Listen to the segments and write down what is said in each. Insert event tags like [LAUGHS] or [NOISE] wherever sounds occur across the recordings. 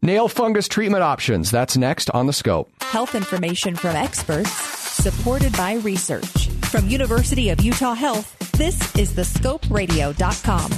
Nail fungus treatment options. That's next on the scope. Health information from experts, supported by research. From University of Utah Health, this is thescoperadio.com.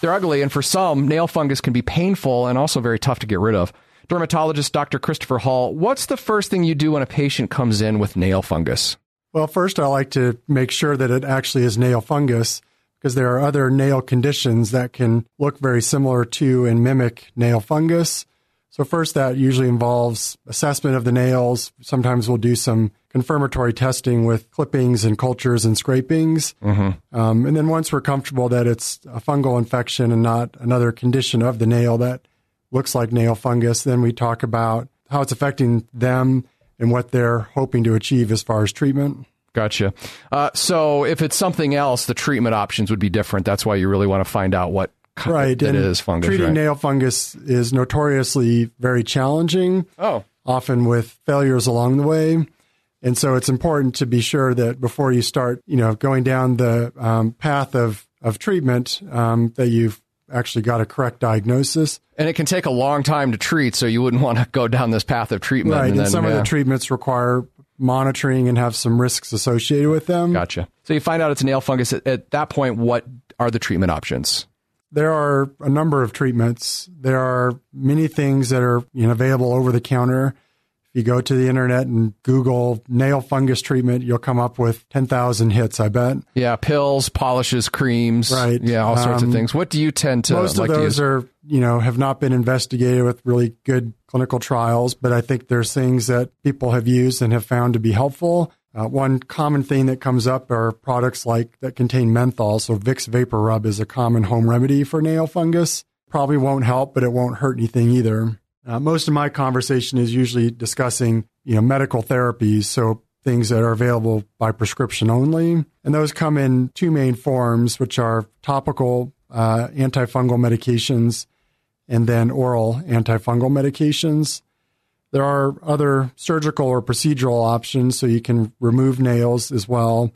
They're ugly, and for some, nail fungus can be painful and also very tough to get rid of. Dermatologist Dr. Christopher Hull, what's the first thing you do when a patient comes in with nail fungus? Well, first, I like to make sure that it actually is nail fungus because there are other nail conditions that can look very similar to and mimic nail fungus. So, first, that usually involves assessment of the nails. Sometimes we'll do some confirmatory testing with clippings and cultures and scrapings. Mm-hmm. Um, and then, once we're comfortable that it's a fungal infection and not another condition of the nail that looks like nail fungus, then we talk about how it's affecting them and what they're hoping to achieve as far as treatment. Gotcha. Uh, so if it's something else, the treatment options would be different. That's why you really want to find out what right. that is fungus. Treating right? nail fungus is notoriously very challenging. Oh. Often with failures along the way. And so it's important to be sure that before you start, you know, going down the um, path of, of treatment, um, that you've actually got a correct diagnosis. And it can take a long time to treat, so you wouldn't [LAUGHS] want to go down this path of treatment. Right. And, And, then, some of the treatments require monitoring and have some risks associated with them. Gotcha. So you find out it's a nail fungus. At, at that point, what are the treatment options? There are a number of treatments. There are many things that are you know, available over the counter. You go to the internet and Google nail fungus treatment, you'll come up with 10,000 hits, I bet. Yeah, pills, polishes, creams. Right. Yeah, all sorts of Um, things. What do you tend to Most like of those are, you know, have not been investigated with really good clinical trials, but I think there's things that people have used and have found to be helpful. Uh, one common thing that comes up are products like that contain menthol. So Vicks Vapor Rub is a common home remedy for nail fungus. Probably won't help, but it won't hurt anything either. Uh, most of my conversation is usually discussing, you know, medical therapies. So things that are available by prescription only. And those come in two main forms, which are topical uh, antifungal medications and then oral antifungal medications. There are other surgical or procedural options, so you can remove nails as well.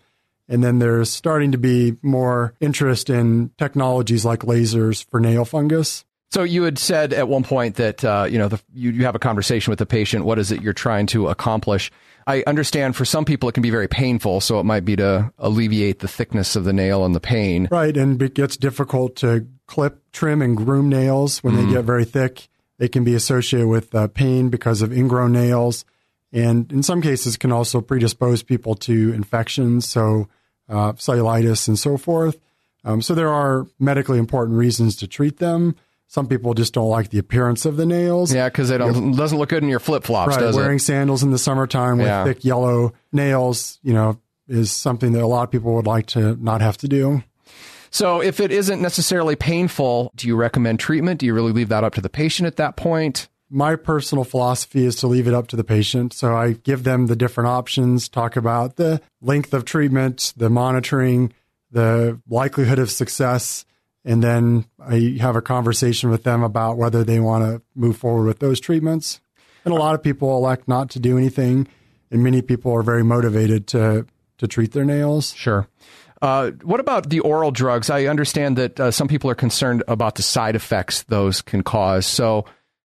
And then there's starting to be more interest in technologies like lasers for nail fungus. So you had said at one point that uh, you know the, you, you have a conversation with the patient. What is it you're trying to accomplish? I understand for some people it can be very painful, so it might be to alleviate the thickness of the nail and the pain. Right, and it gets difficult to clip, trim, and groom nails when they get very thick. They can be associated with uh, pain because of ingrown nails, and in some cases can also predispose people to infections, so uh, cellulitis and so forth. Um, so there are medically important reasons to treat them. Some people just don't like the appearance of the nails. Yeah, because it doesn't look good in your flip flops, right, does wearing it? sandals in the summertime with Yeah. thick yellow nails, you know, is something that a lot of people would like to not have to do. So if it isn't necessarily painful, do you recommend treatment? Do you really leave that up to the patient at that point? my personal philosophy is to leave it up to the patient. So I give them the different options, talk about the length of treatment, the monitoring, the likelihood of success, and then I have a conversation with them about whether they want to move forward with those treatments. And a lot of people elect not to do anything, and many people are very motivated to to treat their nails. Sure. Uh, what about the oral drugs? I understand that uh, some people are concerned about the side effects those can cause. So,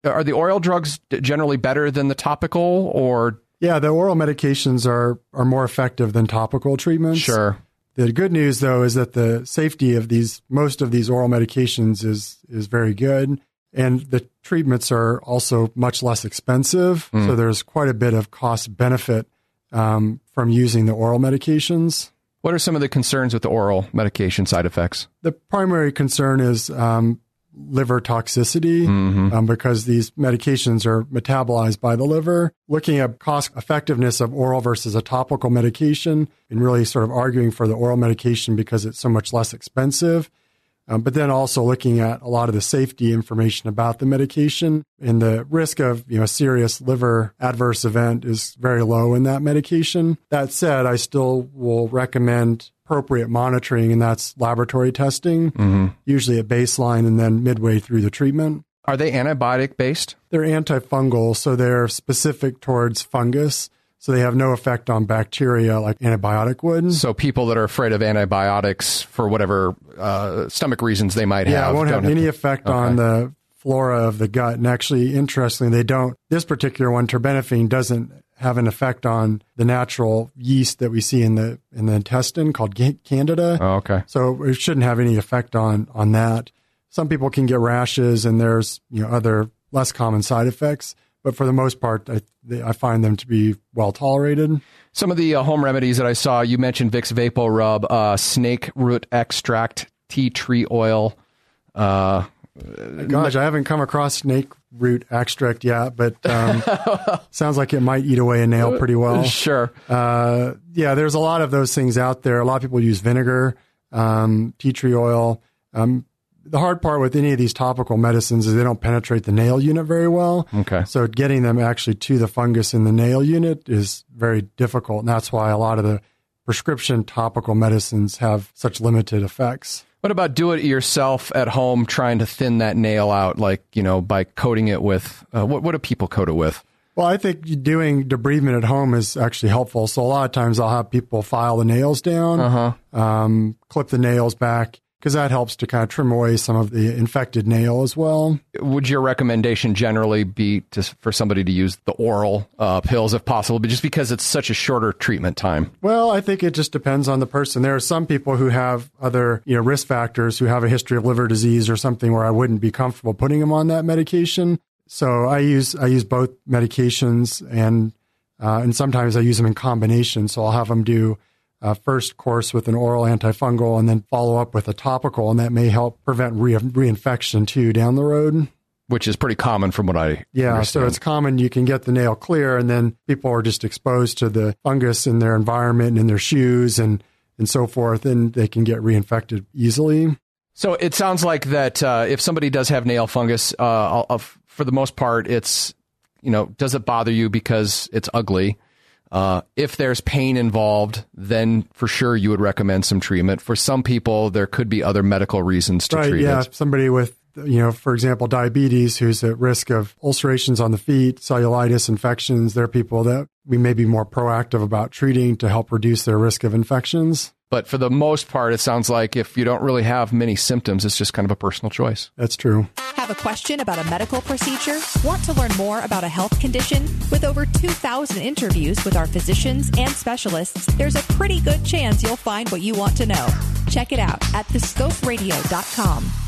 are the oral drugs generally better than the topical, or Yeah, the oral medications are are more effective than topical treatments. sure? The good news, though, is that the safety of these most of these oral medications is is very good, and the treatments are also much less expensive. So there's quite a bit of cost benefit um, from using the oral medications. What are some of the concerns with the oral medication side effects? The primary concern is um, liver toxicity um, because these medications are metabolized by the liver. Looking at cost effectiveness of oral versus a topical medication and really sort of arguing for the oral medication because it's so much less expensive. Um, but then also looking at a lot of the safety information about the medication and the risk of you know serious liver adverse event is very low in that medication. That said, I still will recommend appropriate monitoring, and that's laboratory testing, usually at baseline and then midway through the treatment. Are they antibiotic based? They're antifungal, so they're specific towards fungus. So they have no effect on bacteria like antibiotic would. So people that are afraid of antibiotics for whatever uh, stomach reasons they might Yeah, have, won't don't have any to- effect on the flora of the gut. And actually, interestingly, they don't, this particular one, terbinafine, doesn't have an effect on the natural yeast that we see in the in the intestine called candida. Oh, okay. So it shouldn't have any effect on on that. Some people can get rashes, and there's you know other less common side effects, but for the most part, I, I find them to be well tolerated. Some of the uh, home remedies that I saw, you mentioned Vicks Vapor Rub, uh, snake root extract, tea tree oil. Uh, Gosh, I haven't come across snake root extract yet, but um, [LAUGHS] sounds like it might eat away a nail pretty well. Sure. Uh, yeah, there's a lot of those things out there. A lot of people use vinegar, um, tea tree oil. Um, the hard part with any of these topical medicines is they don't penetrate the nail unit very well. Okay. So getting them actually to the fungus in the nail unit is very difficult. And that's why a lot of the prescription topical medicines have such limited effects. What about do it yourself at home, trying to thin that nail out, like you know, by coating it with uh, what? What do people coat it with? Well, I think doing debridement at home is actually helpful. So a lot of times I'll have people file the nails down, uh-huh. um, clip the nails back, because that helps to kind of trim away some of the infected nail as well. Would your recommendation generally be to, for somebody to use the oral uh, pills if possible, but just because it's such a shorter treatment time? Well, I think it just depends on the person. There are some people who have other you know risk factors, who have a history of liver disease or something, where I wouldn't be comfortable putting them on that medication. So I use I use both medications and uh, and sometimes I use them in combination. So I'll have them do uh, first course with an oral antifungal and then follow up with a topical, and that may help prevent re- reinfection too down the road. Which is pretty common from what I yeah. Understand. So it's common you can get the nail clear, and then people are just exposed to the fungus in their environment and in their shoes and and so forth, and they can get reinfected easily. So it sounds like that uh, if somebody does have nail fungus, uh, for the most part, it's you know does it bother you because it's ugly? Uh, if there's pain involved, then for sure you would recommend some treatment. For some people, there could be other medical reasons to right, treat yeah. it. Somebody with, you know, for example, diabetes who's at risk of ulcerations on the feet, cellulitis, infections, there are people that we may be more proactive about treating to help reduce their risk of infections. But for the most part, it sounds like if you don't really have many symptoms, it's just kind of a personal choice. That's true. Have a question about a medical procedure? Want to learn more about a health condition? With over 2,000 interviews with our physicians and specialists, there's a pretty good chance you'll find what you want to know. Check it out at thescoperadio.com.